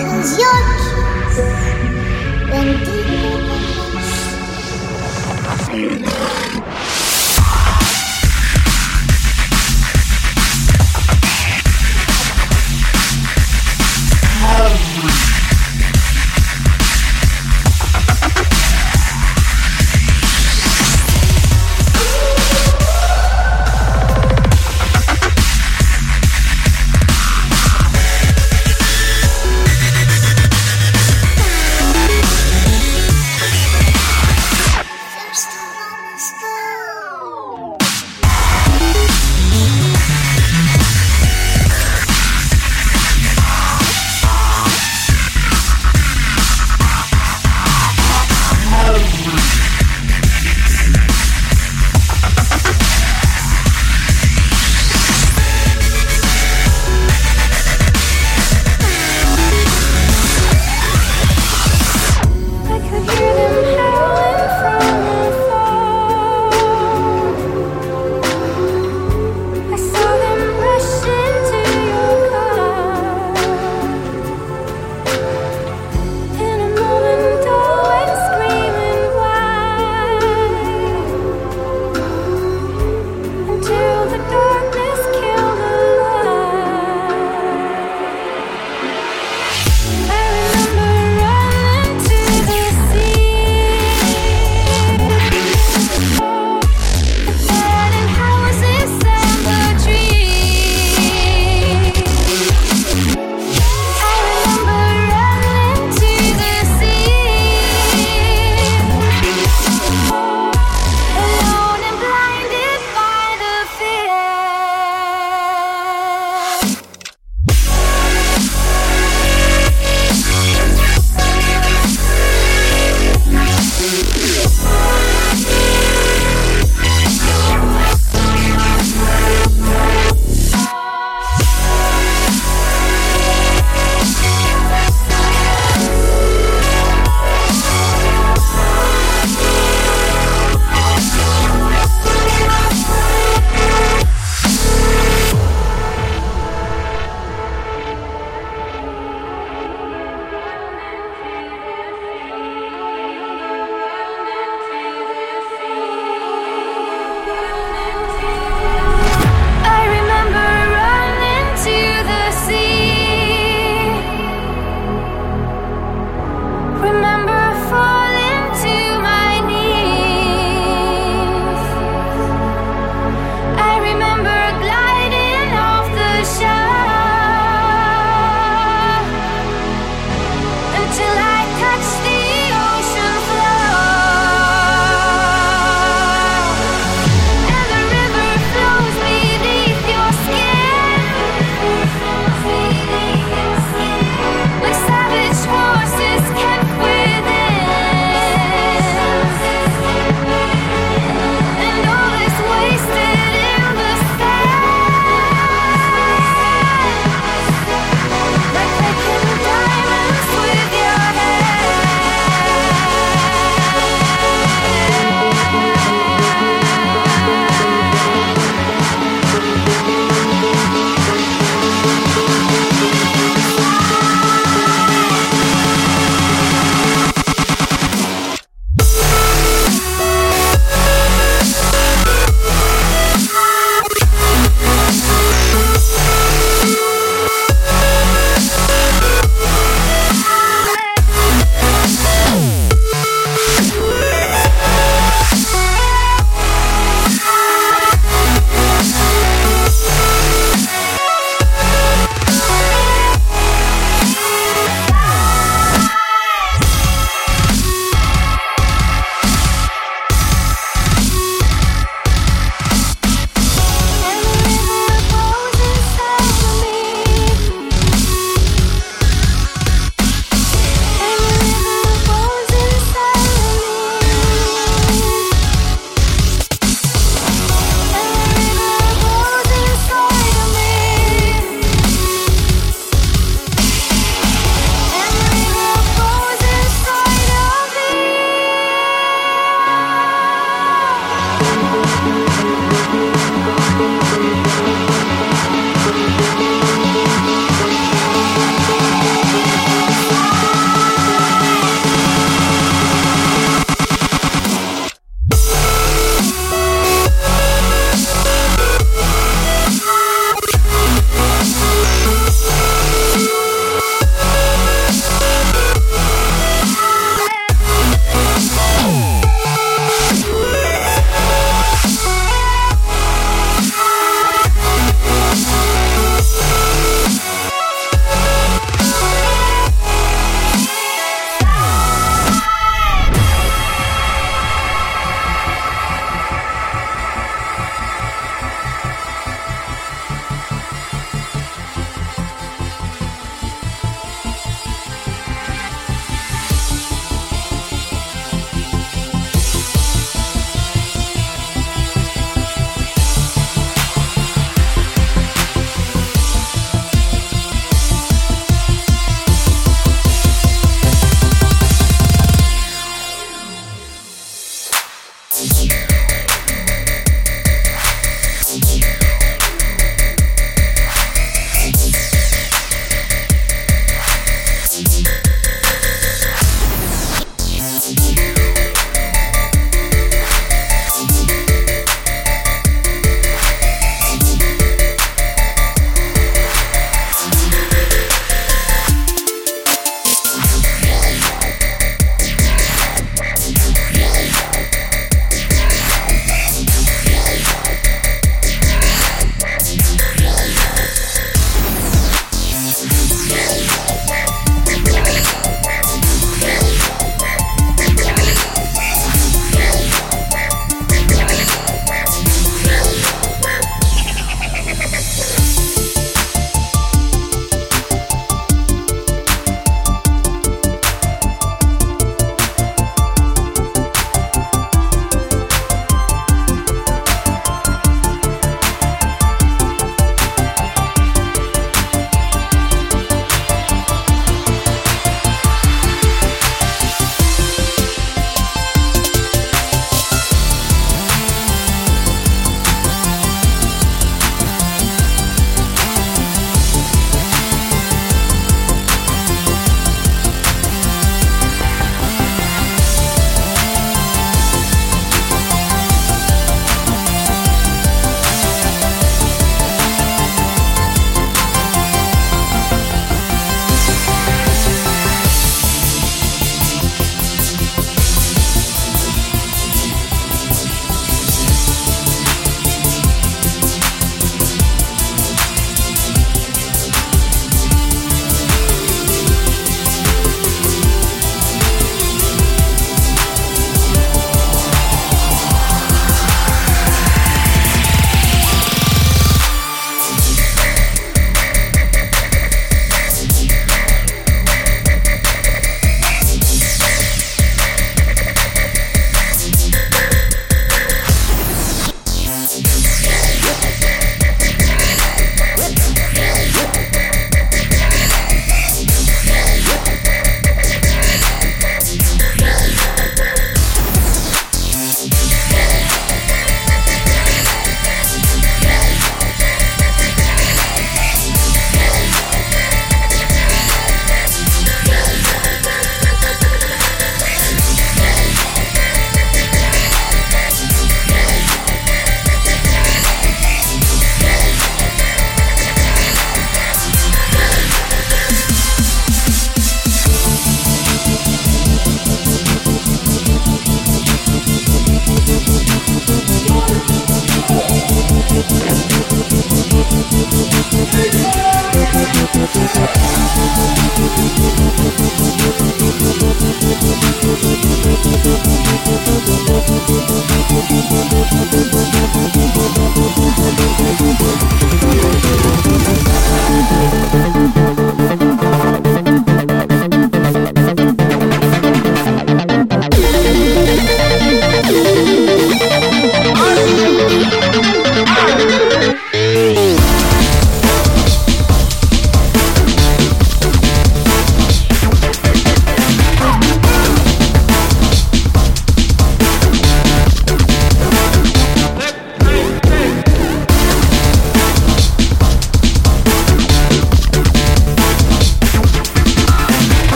Stop.